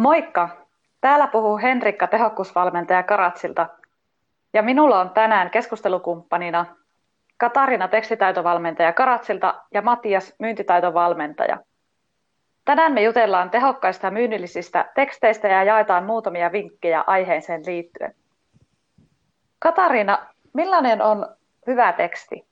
Moikka! Täällä puhuu Henrikka tehokkuusvalmentaja Karatsilta. Ja minulla on tänään keskustelukumppanina Katarina tekstitaitovalmentaja Karatsilta ja Matias myyntitaitovalmentaja. Tänään me jutellaan tehokkaista myynnillisistä teksteistä ja jaetaan muutamia vinkkejä aiheeseen liittyen. Katarina, millainen on hyvä teksti?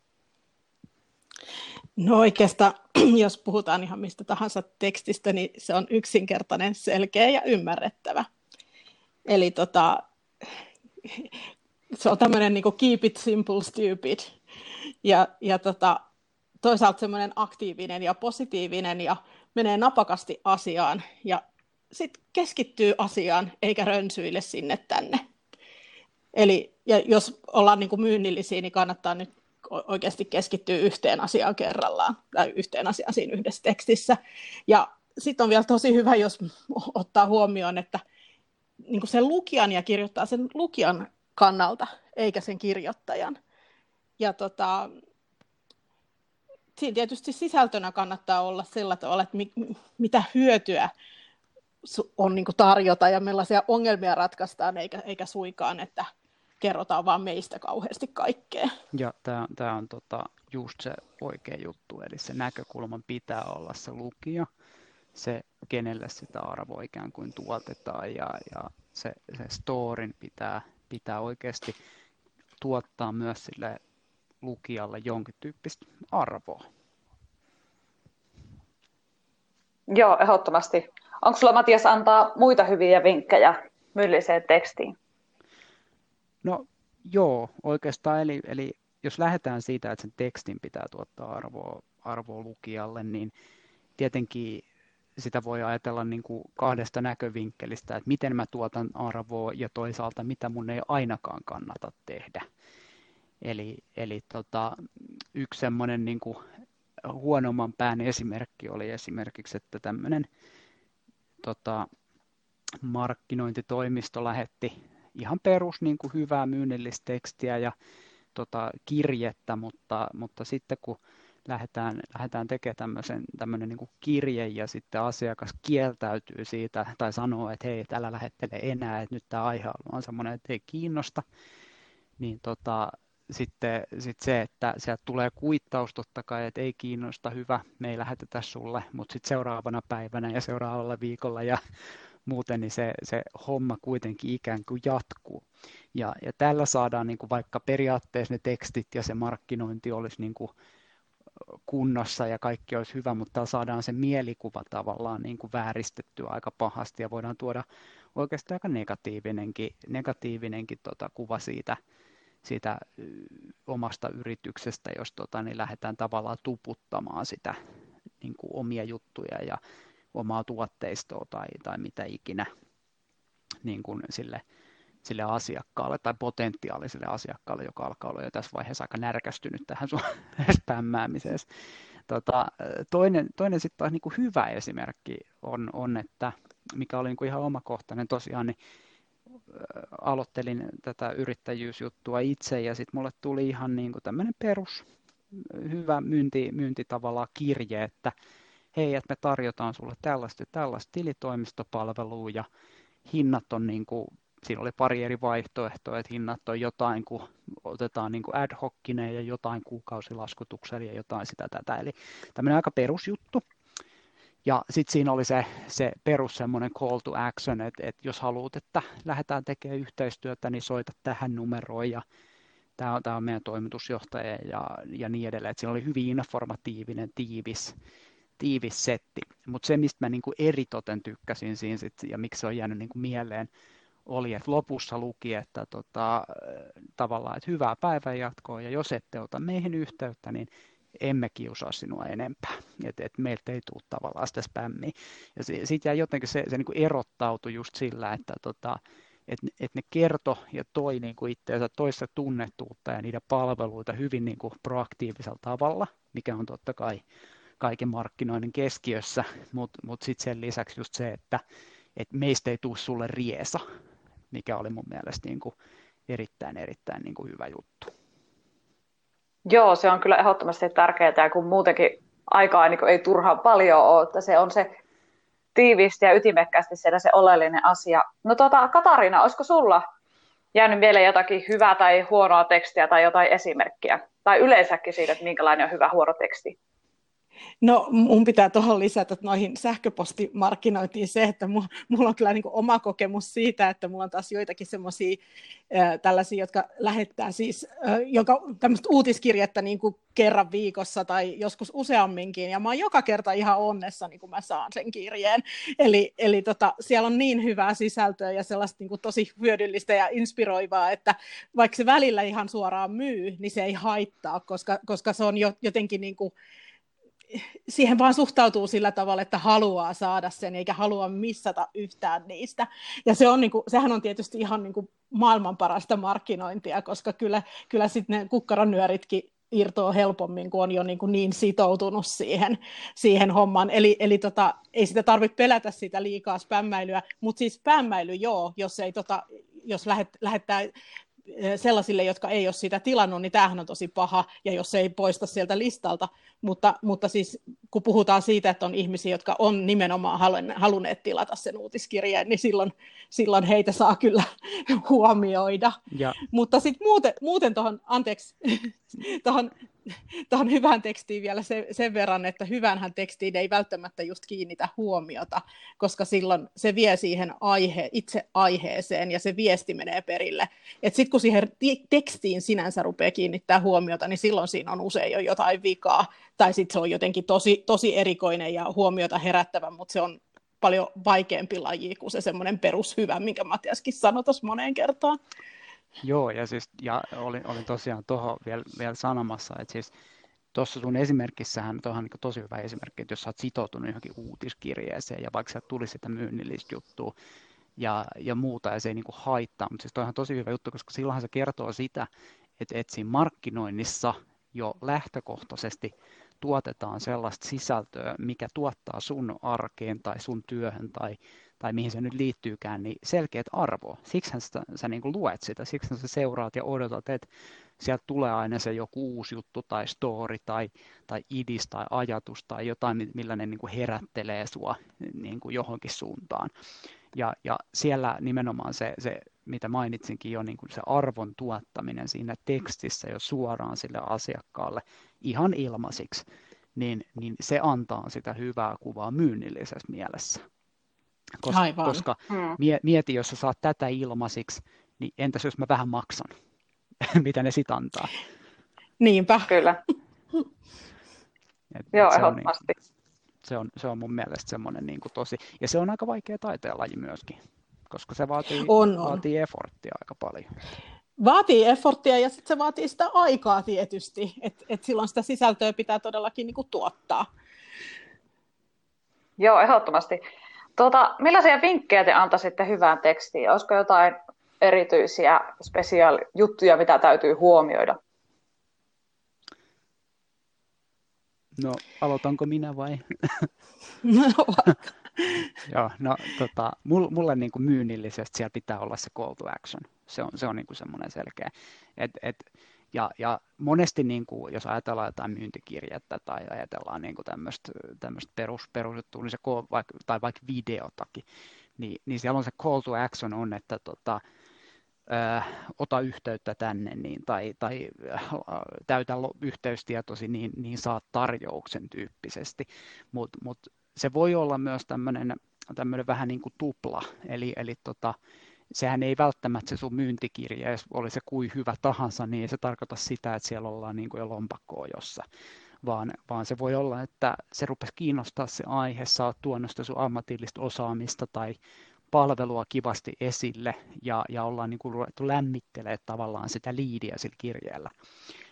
No oikeastaan, jos puhutaan ihan mistä tahansa tekstistä, niin se on yksinkertainen, selkeä ja ymmärrettävä. Eli tota, se on tämmöinen niin keep it simple, stupid. Ja, ja tota, toisaalta semmoinen aktiivinen ja positiivinen ja menee napakasti asiaan ja sitten keskittyy asiaan eikä rönsyille sinne tänne. Eli ja jos ollaan niin kuin myynnillisiä, niin kannattaa nyt oikeasti keskittyä yhteen asiaan kerrallaan tai yhteen asiaan siinä yhdessä tekstissä. Ja sitten on vielä tosi hyvä, jos ottaa huomioon, että niin kuin sen lukijan ja kirjoittaa sen lukijan kannalta, eikä sen kirjoittajan. Ja tota, siinä tietysti sisältönä kannattaa olla sillä tavalla, että mi, mitä hyötyä on niin tarjota ja millaisia ongelmia ratkaistaan, eikä, eikä suikaan, että kerrotaan vaan meistä kauheasti kaikkea. Ja tämä on tota, just se oikea juttu, eli se näkökulman pitää olla se lukija, se kenelle sitä arvoa ikään kuin tuotetaan ja, ja se, se storin pitää, pitää oikeasti tuottaa myös sille lukijalle jonkin tyyppistä arvoa. Joo, ehdottomasti. Onko sulla Matias antaa muita hyviä vinkkejä myylliseen tekstiin? No joo, oikeastaan. Eli, eli jos lähdetään siitä, että sen tekstin pitää tuottaa arvoa, arvoa lukijalle, niin tietenkin sitä voi ajatella niin kuin kahdesta näkövinkkelistä, että miten mä tuotan arvoa ja toisaalta mitä mun ei ainakaan kannata tehdä. Eli, eli tota, yksi semmoinen niin kuin huonomman pään esimerkki oli esimerkiksi, että tämmöinen tota, markkinointitoimisto lähetti ihan perus niin kuin hyvää myynnillistä tekstiä ja tota, kirjettä, mutta, mutta sitten kun lähdetään, lähdetään tekemään tämmöisen, tämmöinen niin kuin kirje ja sitten asiakas kieltäytyy siitä tai sanoo, että hei, tällä lähettele enää, että nyt tämä aihe on semmoinen, että ei kiinnosta, niin tota, sitten sit se, että sieltä tulee kuittaus totta kai, että ei kiinnosta, hyvä, me ei lähetetä sulle, mutta sitten seuraavana päivänä ja seuraavalla viikolla ja muuten niin se, se homma kuitenkin ikään kuin jatkuu. Ja, ja tällä saadaan niin kuin vaikka periaatteessa ne tekstit ja se markkinointi olisi niin kuin kunnossa ja kaikki olisi hyvä, mutta saadaan se mielikuva tavallaan niin kuin vääristettyä aika pahasti ja voidaan tuoda oikeastaan aika negatiivinenkin, negatiivinenkin tota kuva siitä, siitä omasta yrityksestä, jos tota, niin lähdetään tavallaan tuputtamaan sitä niin kuin omia juttuja ja omaa tuotteistoa tai, tai mitä ikinä niin kuin sille, sille asiakkaalle tai potentiaaliselle asiakkaalle, joka alkaa olla jo tässä vaiheessa aika närkästynyt tähän spämmäämiseen. Tota, toinen, toinen sitten taas niin kuin hyvä esimerkki on, on, että mikä oli niin kuin ihan omakohtainen tosiaan, niin aloittelin tätä yrittäjyysjuttua itse ja sitten mulle tuli ihan niin kuin tämmöinen perus hyvä myynti, myynti tavallaan kirje, että hei, että me tarjotaan sulle tällaista tällaista tilitoimistopalvelua ja hinnat on niin kuin, siinä oli pari eri vaihtoehtoa, että hinnat on jotain, kun otetaan niin kuin ad hocine ja jotain kuukausilaskutuksella ja jotain sitä tätä, eli tämmöinen aika perusjuttu. Ja sitten siinä oli se, se perus semmoinen call to action, että, että jos haluat, että lähdetään tekemään yhteistyötä, niin soita tähän numeroon ja tämä on, tämä on meidän toimitusjohtaja ja, ja niin edelleen. Että siinä oli hyvin informatiivinen, tiivis, tiivis setti. Mutta se, mistä mä niinku eritoten tykkäsin siinä sit, ja miksi se on jäänyt niinku mieleen, oli, että lopussa luki, että tota, tavallaan, että hyvää päivänjatkoa, ja jos ette ota meihin yhteyttä, niin emme kiusaa sinua enempää. Että et meiltä ei tule tavallaan sitä spämmiä. Ja sitten jotenkin se, se niinku erottautui just sillä, että tota, et, et ne kerto ja toi niinku itseänsä toista tunnettuutta ja niitä palveluita hyvin niinku proaktiivisella tavalla, mikä on totta kai kaiken markkinoinnin keskiössä, mutta mut sitten sen lisäksi just se, että et meistä ei tule sulle riesa, mikä oli mun mielestä niin kuin erittäin, erittäin niin kuin hyvä juttu. Joo, se on kyllä ehdottomasti tärkeää, kun muutenkin aikaa niin ei turhaan paljon ole, että se on se tiiviisti ja ytimekkäästi siellä se oleellinen asia. No tota, Katariina, olisiko sulla jäänyt vielä jotakin hyvää tai huonoa tekstiä tai jotain esimerkkiä? Tai yleensäkin siitä, että minkälainen on hyvä huono teksti? No mun pitää tuohon lisätä noihin sähköpostimarkkinointiin se, että mulla on kyllä niin oma kokemus siitä, että mulla on taas joitakin semmoisia tällaisia, jotka lähettää siis joka, tämmöistä uutiskirjettä niin kuin kerran viikossa tai joskus useamminkin, ja mä oon joka kerta ihan onnessa, niin kun mä saan sen kirjeen. Eli, eli tota, siellä on niin hyvää sisältöä ja sellaista niin kuin tosi hyödyllistä ja inspiroivaa, että vaikka se välillä ihan suoraan myy, niin se ei haittaa, koska, koska se on jotenkin niin kuin, siihen vaan suhtautuu sillä tavalla, että haluaa saada sen, eikä halua missata yhtään niistä. Ja se on, niin kuin, sehän on tietysti ihan niin kuin maailman parasta markkinointia, koska kyllä, kyllä sitten ne kukkaronyöritkin irtoaa helpommin, kun on jo niin, kuin niin sitoutunut siihen, siihen hommaan. Eli, eli tota, ei sitä tarvitse pelätä sitä liikaa spämmäilyä, mutta siis spämmäily joo, jos, ei, tota, jos lähet, lähettää sellaisille, jotka ei ole sitä tilannut, niin tämähän on tosi paha, ja jos se ei poista sieltä listalta. Mutta, mutta siis kun puhutaan siitä, että on ihmisiä, jotka on nimenomaan halunneet tilata sen uutiskirjeen, niin silloin, silloin heitä saa kyllä huomioida. Ja. Mutta sitten muuten, muuten tuohon, anteeksi, tuohon tuohon hyvään tekstiin vielä sen, sen verran, että hyvänhän tekstiin ei välttämättä just kiinnitä huomiota, koska silloin se vie siihen aihe, itse aiheeseen ja se viesti menee perille. Sitten kun siihen tekstiin sinänsä rupeaa kiinnittää huomiota, niin silloin siinä on usein jo jotain vikaa, tai sitten se on jotenkin tosi, tosi erikoinen ja huomiota herättävä, mutta se on paljon vaikeampi laji kuin se semmoinen perushyvä, minkä Matiaskin sanoi tuossa moneen kertaan. Joo, ja, siis, ja olin, olin tosiaan tuohon vielä, vielä sanomassa, että siis tuossa sun esimerkissähän on niin tosi hyvä esimerkki, että jos sä oot sitoutunut johonkin uutiskirjeeseen ja vaikka sieltä tuli sitä myynnillistä juttua ja, ja muuta ja se ei niin haittaa, mutta siis toi on tosi hyvä juttu, koska silloinhan se kertoo sitä, että, että siinä markkinoinnissa jo lähtökohtaisesti tuotetaan sellaista sisältöä, mikä tuottaa sun arkeen tai sun työhön tai tai mihin se nyt liittyykään, niin selkeät arvoa. Siksi sä, sä niin kuin luet sitä, siksi sä seuraat ja odotat, että sieltä tulee aina se joku uusi juttu tai story tai, tai idis tai ajatus tai jotain, millä ne niin kuin herättelee sua niin kuin johonkin suuntaan. Ja, ja siellä nimenomaan se, se, mitä mainitsinkin jo, niin kuin se arvon tuottaminen siinä tekstissä jo suoraan sille asiakkaalle ihan ilmaisiksi, niin, niin se antaa sitä hyvää kuvaa myynnillisessä mielessä. Koska, Aivan. koska hmm. mieti, jos sä saat tätä ilmaisiksi, niin entäs jos mä vähän maksan? Mitä ne sit antaa? Niinpä. Kyllä. Et, Joo, se ehdottomasti. On, niin, se, on, se on mun mielestä semmoinen niin kuin tosi, ja se on aika vaikea taiteenlaji myöskin, koska se vaatii, on, on. vaatii efforttia aika paljon. Vaatii efforttia ja sitten se vaatii sitä aikaa tietysti, että et silloin sitä sisältöä pitää todellakin niin kuin tuottaa. Joo, ehdottomasti. Tuota, millaisia vinkkejä te antaisitte hyvään tekstiin? Olisiko jotain erityisiä spesiaalijuttuja, mitä täytyy huomioida? No, aloitanko minä vai? No, Joo, no tota, mulle, mulle niin kuin myynnillisesti siellä pitää olla se call to action. Se on, se on niin kuin semmoinen selkeä. Et, et, ja, ja monesti, niin kuin, jos ajatellaan jotain myyntikirjettä tai ajatellaan niin tämmöistä, perus, perusjuttua, niin se vaikka, tai vaikka videotakin, niin, niin siellä on se call to action on, että tota, ö, ota yhteyttä tänne niin, tai, tai ö, täytä yhteystietosi, niin, niin saat tarjouksen tyyppisesti. Mutta mut se voi olla myös tämmöinen vähän niin kuin tupla, eli, eli tota, sehän ei välttämättä se sun myyntikirja, jos oli se kuin hyvä tahansa, niin ei se tarkoita sitä, että siellä ollaan niin kuin jo lompakkoa jossa, vaan, vaan se voi olla, että se rupesi kiinnostaa se aihe, sä oot tuonut sitä sun ammatillista osaamista tai palvelua kivasti esille ja, ja ollaan niin kuin ruvettu lämmittelemään tavallaan sitä liidiä sillä kirjeellä.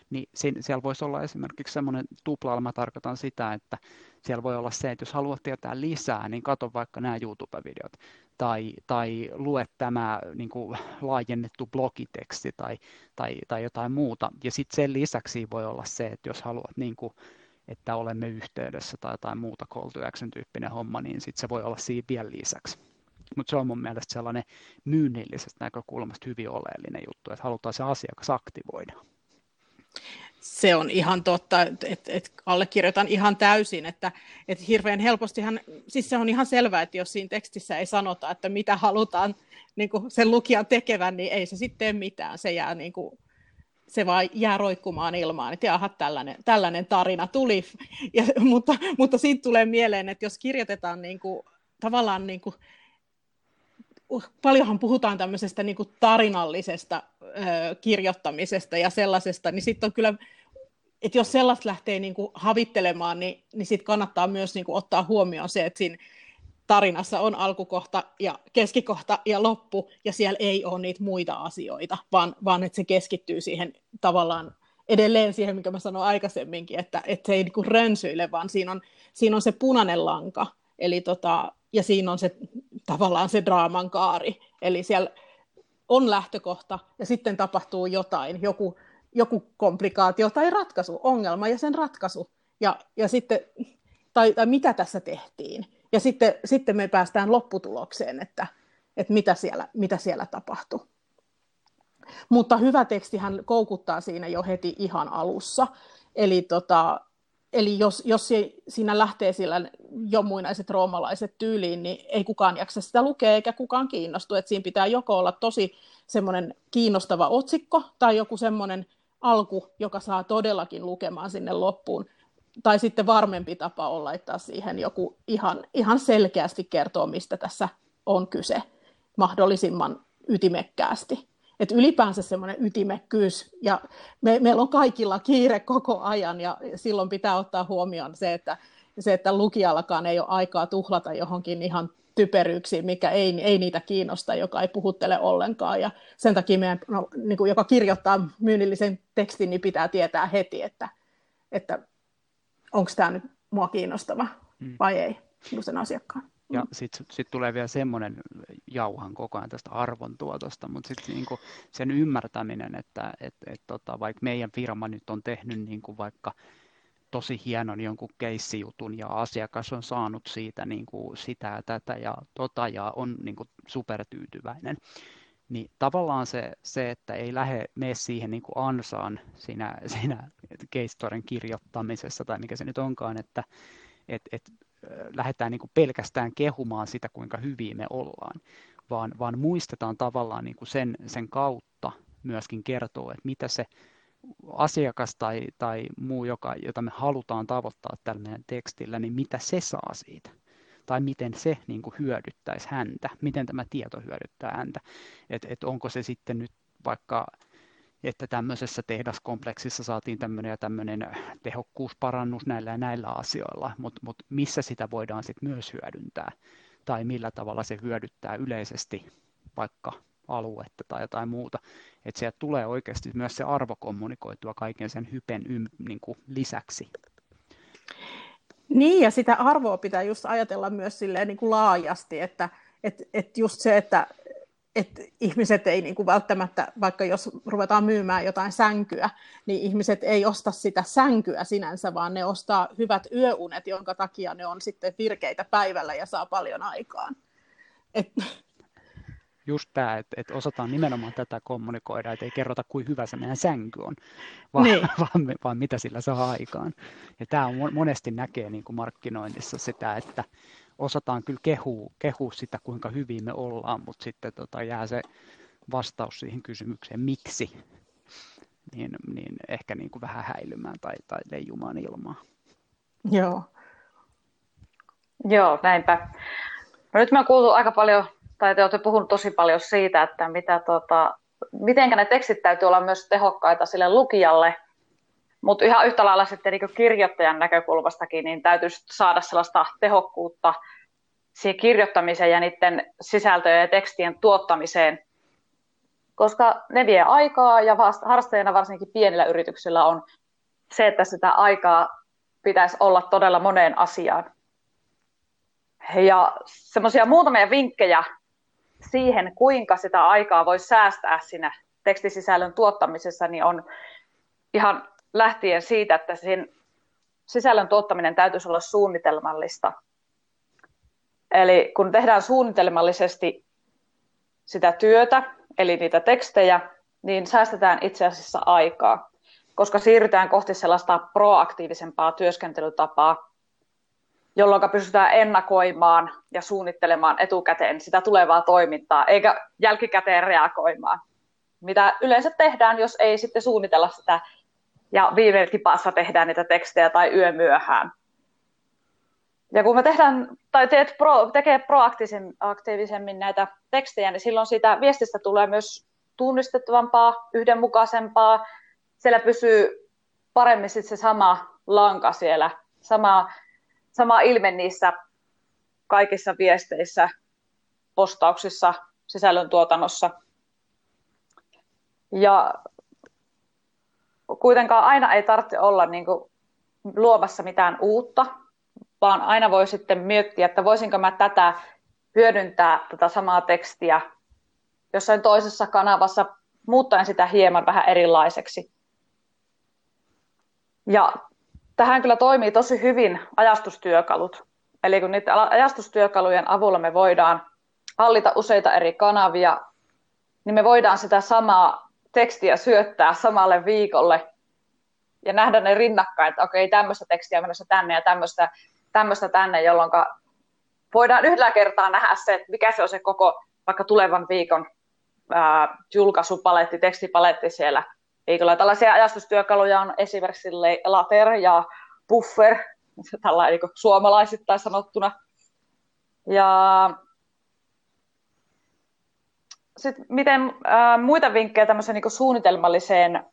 Niin siellä voisi olla esimerkiksi semmoinen tuplailla, mä tarkoitan sitä, että siellä voi olla se, että jos haluat tietää lisää, niin katso vaikka nämä YouTube-videot, tai, tai lue tämä niin kuin, laajennettu blogiteksti tai, tai, tai jotain muuta. Ja sitten sen lisäksi voi olla se, että jos haluat niin kuin, että olemme yhteydessä tai jotain muuta call to action tyyppinen homma, niin sitten se voi olla siinä vielä lisäksi. Mutta se on mun mielestä sellainen myynnillisestä näkökulmasta hyvin oleellinen juttu, että halutaan se asiakas aktivoida. Se on ihan totta, että et, et allekirjoitan ihan täysin, että et hirveän helpostihan, siis se on ihan selvää, että jos siinä tekstissä ei sanota, että mitä halutaan niin kuin sen lukijan tekevän, niin ei se sitten tee mitään, se jää niin kuin, se vaan jää roikkumaan ilmaan, että jaha, tällainen, tällainen tarina tuli, ja, mutta, mutta siitä tulee mieleen, että jos kirjoitetaan niin kuin, tavallaan niin kuin, paljonhan puhutaan tämmöisestä niin kuin tarinallisesta ö, kirjoittamisesta ja sellaisesta, niin sitten on kyllä, että jos sellaista lähtee niin kuin havittelemaan, niin, niin sitten kannattaa myös niin kuin ottaa huomioon se, että siinä tarinassa on alkukohta ja keskikohta ja loppu, ja siellä ei ole niitä muita asioita, vaan, vaan että se keskittyy siihen tavallaan edelleen siihen, mikä mä sanoin aikaisemminkin, että, että se ei niin rönsyile, vaan siinä on, siinä on se punainen lanka, eli tota, ja siinä on se tavallaan se draaman kaari. Eli siellä on lähtökohta ja sitten tapahtuu jotain, joku, joku komplikaatio tai ratkaisu, ongelma ja sen ratkaisu. Ja, ja sitten, tai, tai mitä tässä tehtiin. Ja sitten, sitten me päästään lopputulokseen, että, että mitä, siellä, mitä siellä tapahtui. Mutta hyvä tekstihän koukuttaa siinä jo heti ihan alussa. Eli tota, Eli jos, jos siinä lähtee sillä jo muinaiset roomalaiset tyyliin, niin ei kukaan jaksa sitä lukea eikä kukaan kiinnostu. Et siinä pitää joko olla tosi semmoinen kiinnostava otsikko tai joku semmoinen alku, joka saa todellakin lukemaan sinne loppuun. Tai sitten varmempi tapa on laittaa siihen joku ihan, ihan selkeästi kertoo, mistä tässä on kyse mahdollisimman ytimekkäästi että ylipäänsä semmoinen ytimekkyys, ja me, meillä on kaikilla kiire koko ajan, ja silloin pitää ottaa huomioon se, että, se, että lukijallakaan ei ole aikaa tuhlata johonkin ihan typeryyksiin, mikä ei, ei niitä kiinnosta, joka ei puhuttele ollenkaan. Ja sen takia meidän, no, niin kuin joka kirjoittaa myynnillisen tekstin, niin pitää tietää heti, että, että onko tämä nyt mua kiinnostava mm. vai ei, sen asiakkaan. Ja mm. sitten sit tulee vielä semmoinen jauhan koko ajan tästä arvontuotosta, mutta sitten niinku sen ymmärtäminen, että et, et tota, vaikka meidän firma nyt on tehnyt niinku vaikka tosi hienon jonkun keissijutun ja asiakas on saanut siitä niinku sitä ja tätä ja tota ja on niinku supertyytyväinen, niin tavallaan se, se että ei lähde mene siihen niin kuin ansaan siinä, siinä case kirjoittamisessa tai mikä se nyt onkaan, että et, et lähdetään niin kuin pelkästään kehumaan sitä, kuinka hyviä me ollaan, vaan, vaan muistetaan tavallaan niin kuin sen, sen kautta myöskin kertoa, että mitä se asiakas tai, tai muu, joka, jota me halutaan tavoittaa tällä meidän tekstillä, niin mitä se saa siitä? Tai miten se niin kuin hyödyttäisi häntä, miten tämä tieto hyödyttää häntä. Että et onko se sitten nyt vaikka että tämmöisessä tehdaskompleksissa saatiin tämmöinen ja tämmöinen tehokkuusparannus näillä ja näillä asioilla, mutta mut missä sitä voidaan sitten myös hyödyntää? Tai millä tavalla se hyödyttää yleisesti vaikka aluetta tai jotain muuta, että sieltä tulee oikeasti myös se arvo kommunikoitua kaiken sen hypen ym, niin kuin lisäksi. Niin, ja sitä arvoa pitää just ajatella myös silleen niin kuin laajasti, että et, et just se, että että ihmiset ei niin kuin välttämättä, vaikka jos ruvetaan myymään jotain sänkyä, niin ihmiset ei osta sitä sänkyä sinänsä, vaan ne ostaa hyvät yöunet, jonka takia ne on sitten virkeitä päivällä ja saa paljon aikaan. Et... Just tämä, että, että osataan nimenomaan tätä kommunikoida, että ei kerrota, kuin hyvä se meidän sänky on, vaan, niin. vaan, vaan mitä sillä saa aikaan. Ja tämä on monesti näkee niin kuin markkinoinnissa sitä, että osataan kyllä kehua, kehua sitä, kuinka hyvin me ollaan, mutta sitten tota, jää se vastaus siihen kysymykseen, miksi, niin, niin ehkä niin kuin vähän häilymään tai, tai leijumaan ilmaa. Joo. Joo, näinpä. No nyt mä oon kuultu aika paljon, tai te olette puhunut tosi paljon siitä, että mitä, tota, miten ne tekstit täytyy olla myös tehokkaita sille lukijalle, mutta ihan yhtä lailla sitten niin kirjoittajan näkökulmastakin, niin täytyy saada sellaista tehokkuutta siihen kirjoittamiseen ja niiden sisältöjen ja tekstien tuottamiseen, koska ne vie aikaa ja harrastajana varsinkin pienillä yrityksillä on se, että sitä aikaa pitäisi olla todella moneen asiaan. Ja semmoisia muutamia vinkkejä siihen, kuinka sitä aikaa voi säästää siinä tekstisisällön tuottamisessa, niin on ihan lähtien siitä, että sen sisällön tuottaminen täytyisi olla suunnitelmallista. Eli kun tehdään suunnitelmallisesti sitä työtä, eli niitä tekstejä, niin säästetään itse asiassa aikaa. koska siirrytään kohti sellaista proaktiivisempaa työskentelytapaa, jolloin pystytään ennakoimaan ja suunnittelemaan etukäteen sitä tulevaa toimintaa, eikä jälkikäteen reagoimaan. Mitä yleensä tehdään, jos ei sitten suunnitella sitä ja viime tipassa tehdään niitä tekstejä tai yömyöhään. Ja kun me tehdään, tai teet pro, tekee proaktiivisemmin näitä tekstejä, niin silloin siitä viestistä tulee myös tunnistettavampaa, yhdenmukaisempaa. Siellä pysyy paremmin sit se sama lanka siellä, sama, sama ilme niissä kaikissa viesteissä, postauksissa, sisällöntuotannossa. Ja kuitenkaan aina ei tarvitse olla niin kuin luomassa mitään uutta, vaan aina voi sitten miettiä, että voisinko mä tätä hyödyntää tätä samaa tekstiä jossain toisessa kanavassa, muuttaen sitä hieman vähän erilaiseksi. Ja tähän kyllä toimii tosi hyvin ajastustyökalut. Eli kun niiden ajastustyökalujen avulla me voidaan hallita useita eri kanavia, niin me voidaan sitä samaa tekstiä syöttää samalle viikolle ja nähdä ne rinnakkain, että okei, tämmöistä tekstiä menossa tänne ja tämmöistä, tämmöistä tänne, jolloin voidaan yhdellä kertaa nähdä se, että mikä se on se koko vaikka tulevan viikon ää, julkaisupaletti, tekstipaletti siellä viikolla. Tällaisia ajastustyökaluja on esimerkiksi Later ja Buffer, tällainen niin suomalaisittain sanottuna. Ja sitten miten ää, muita vinkkejä tämmöiseen niin suunnitelmalliseen,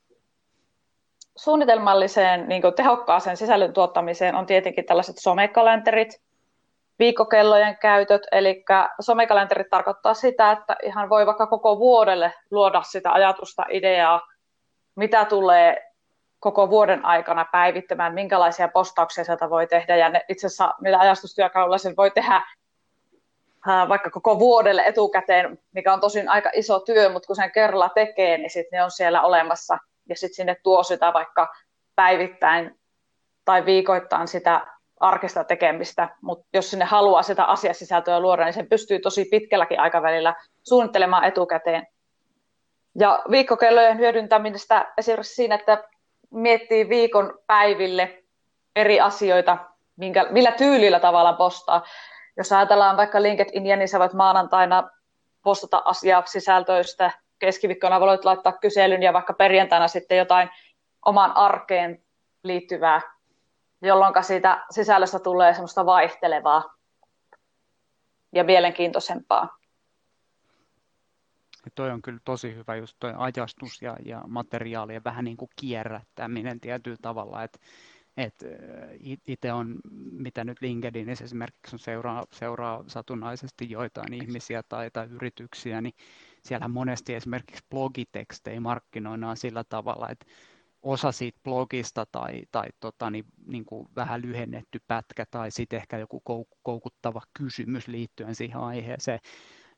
suunnitelmalliseen niin tehokkaaseen sisällön tuottamiseen on tietenkin tällaiset somekalenterit, viikkokellojen käytöt, eli somekalenterit tarkoittaa sitä, että ihan voi vaikka koko vuodelle luoda sitä ajatusta, ideaa, mitä tulee koko vuoden aikana päivittämään, minkälaisia postauksia sieltä voi tehdä, ja ne, itse asiassa millä ajastustyökalulla sen voi tehdä vaikka koko vuodelle etukäteen, mikä on tosin aika iso työ, mutta kun sen kerralla tekee, niin sitten ne on siellä olemassa. Ja sitten sinne tuo sitä vaikka päivittäin tai viikoittain sitä arkista tekemistä, mutta jos sinne haluaa sitä asiasisältöä luoda, niin sen pystyy tosi pitkälläkin aikavälillä suunnittelemaan etukäteen. Ja viikkokellojen hyödyntämistä esimerkiksi siinä, että miettii viikon päiville eri asioita, minkä, millä tyylillä tavalla postaa jos ajatellaan vaikka LinkedInia, niin sä voit maanantaina postata asiaa sisältöistä, keskiviikkona voit laittaa kyselyn ja vaikka perjantaina sitten jotain omaan arkeen liittyvää, jolloin siitä sisällöstä tulee semmoista vaihtelevaa ja mielenkiintoisempaa. Toi on kyllä tosi hyvä just toi ajastus ja, ja materiaalien vähän niin kuin kierrättäminen tietyllä tavalla, että et itse on, mitä nyt LinkedInissä esimerkiksi on seuraa, seuraa satunnaisesti joitain ihmisiä tai, tai yrityksiä, niin siellä monesti esimerkiksi blogitekstejä markkinoidaan sillä tavalla, että osa siitä blogista tai, tai tota, niin, niin kuin vähän lyhennetty pätkä tai sitten ehkä joku koukuttava kysymys liittyen siihen aiheeseen,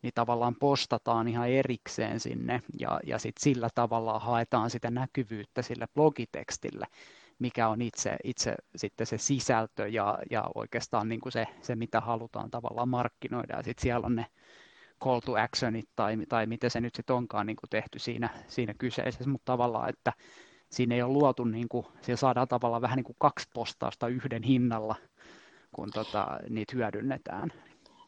niin tavallaan postataan ihan erikseen sinne ja, ja sitten sillä tavalla haetaan sitä näkyvyyttä sillä blogitekstillä mikä on itse, itse sitten se sisältö ja, ja oikeastaan niin kuin se, se, mitä halutaan tavallaan markkinoida. Ja sitten siellä on ne call to actionit tai, tai miten se nyt sitten onkaan niin kuin tehty siinä, siinä kyseisessä, mutta tavallaan, että siinä ei ole luotu, niin kuin, siellä saadaan tavallaan vähän niin kuin kaksi postausta yhden hinnalla, kun tota, niitä hyödynnetään.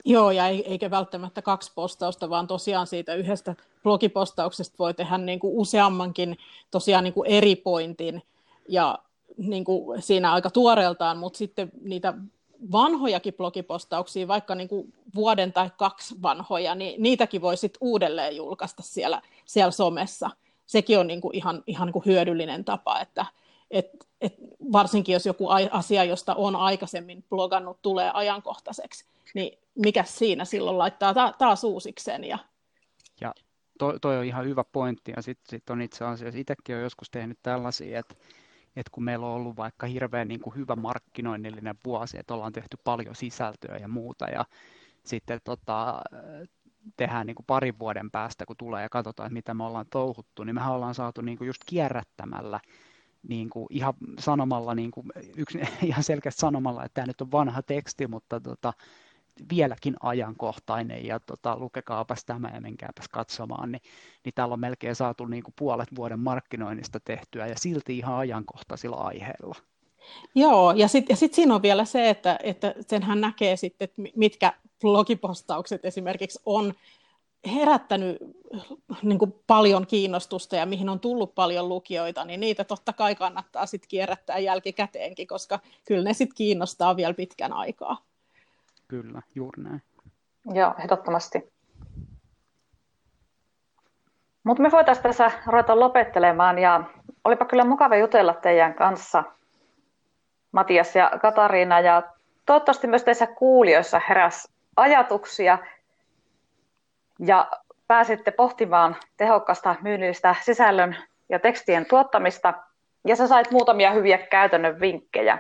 Joo, ja eikä välttämättä kaksi postausta, vaan tosiaan siitä yhdestä blogipostauksesta voi tehdä niin kuin useammankin tosiaan niin kuin eri pointin, ja niin kuin siinä aika tuoreeltaan, mutta sitten niitä vanhojakin blogipostauksia, vaikka niin kuin vuoden tai kaksi vanhoja, niin niitäkin voi sitten uudelleen julkaista siellä, siellä somessa. Sekin on niin kuin ihan, ihan niin kuin hyödyllinen tapa, että et, et varsinkin jos joku asia, josta on aikaisemmin blogannut, tulee ajankohtaiseksi, niin mikä siinä silloin laittaa ta- taas uusikseen. Ja, ja toi, toi on ihan hyvä pointti, ja sitten sit on itse asiassa itsekin on joskus tehnyt tällaisia, että että kun meillä on ollut vaikka hirveän niin kuin hyvä markkinoinnillinen vuosi, että ollaan tehty paljon sisältöä ja muuta, ja sitten tota, tehdään niin kuin parin vuoden päästä, kun tulee ja katsotaan, että mitä me ollaan touhuttu, niin mehän ollaan saatu niin kuin just kierrättämällä niin kuin ihan sanomalla, niin kuin, yksi, ihan selkeästi sanomalla, että tämä nyt on vanha teksti, mutta tota, vieläkin ajankohtainen ja tota, lukekaapas tämä ja menkääpäs katsomaan, niin, niin täällä on melkein saatu niin kuin puolet vuoden markkinoinnista tehtyä ja silti ihan ajankohtaisilla aiheilla. Joo, ja sitten sit siinä on vielä se, että, että senhän näkee sitten, että mitkä blogipostaukset esimerkiksi on herättänyt niin kuin paljon kiinnostusta ja mihin on tullut paljon lukijoita, niin niitä totta kai kannattaa sitten kierrättää jälkikäteenkin, koska kyllä ne sitten kiinnostaa vielä pitkän aikaa. Kyllä, juuri näin. Joo, ehdottomasti. Mutta me voitaisiin tässä ruveta lopettelemaan ja olipa kyllä mukava jutella teidän kanssa, Matias ja Katariina, ja toivottavasti myös teissä kuulijoissa heräs ajatuksia ja pääsitte pohtimaan tehokasta myynnillistä sisällön ja tekstien tuottamista ja sä sait muutamia hyviä käytännön vinkkejä.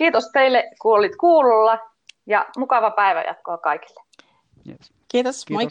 Kiitos teille, kun olit kuulolla ja mukava päivä jatkoa kaikille. Yes. Kiitos, Kiitos. moi.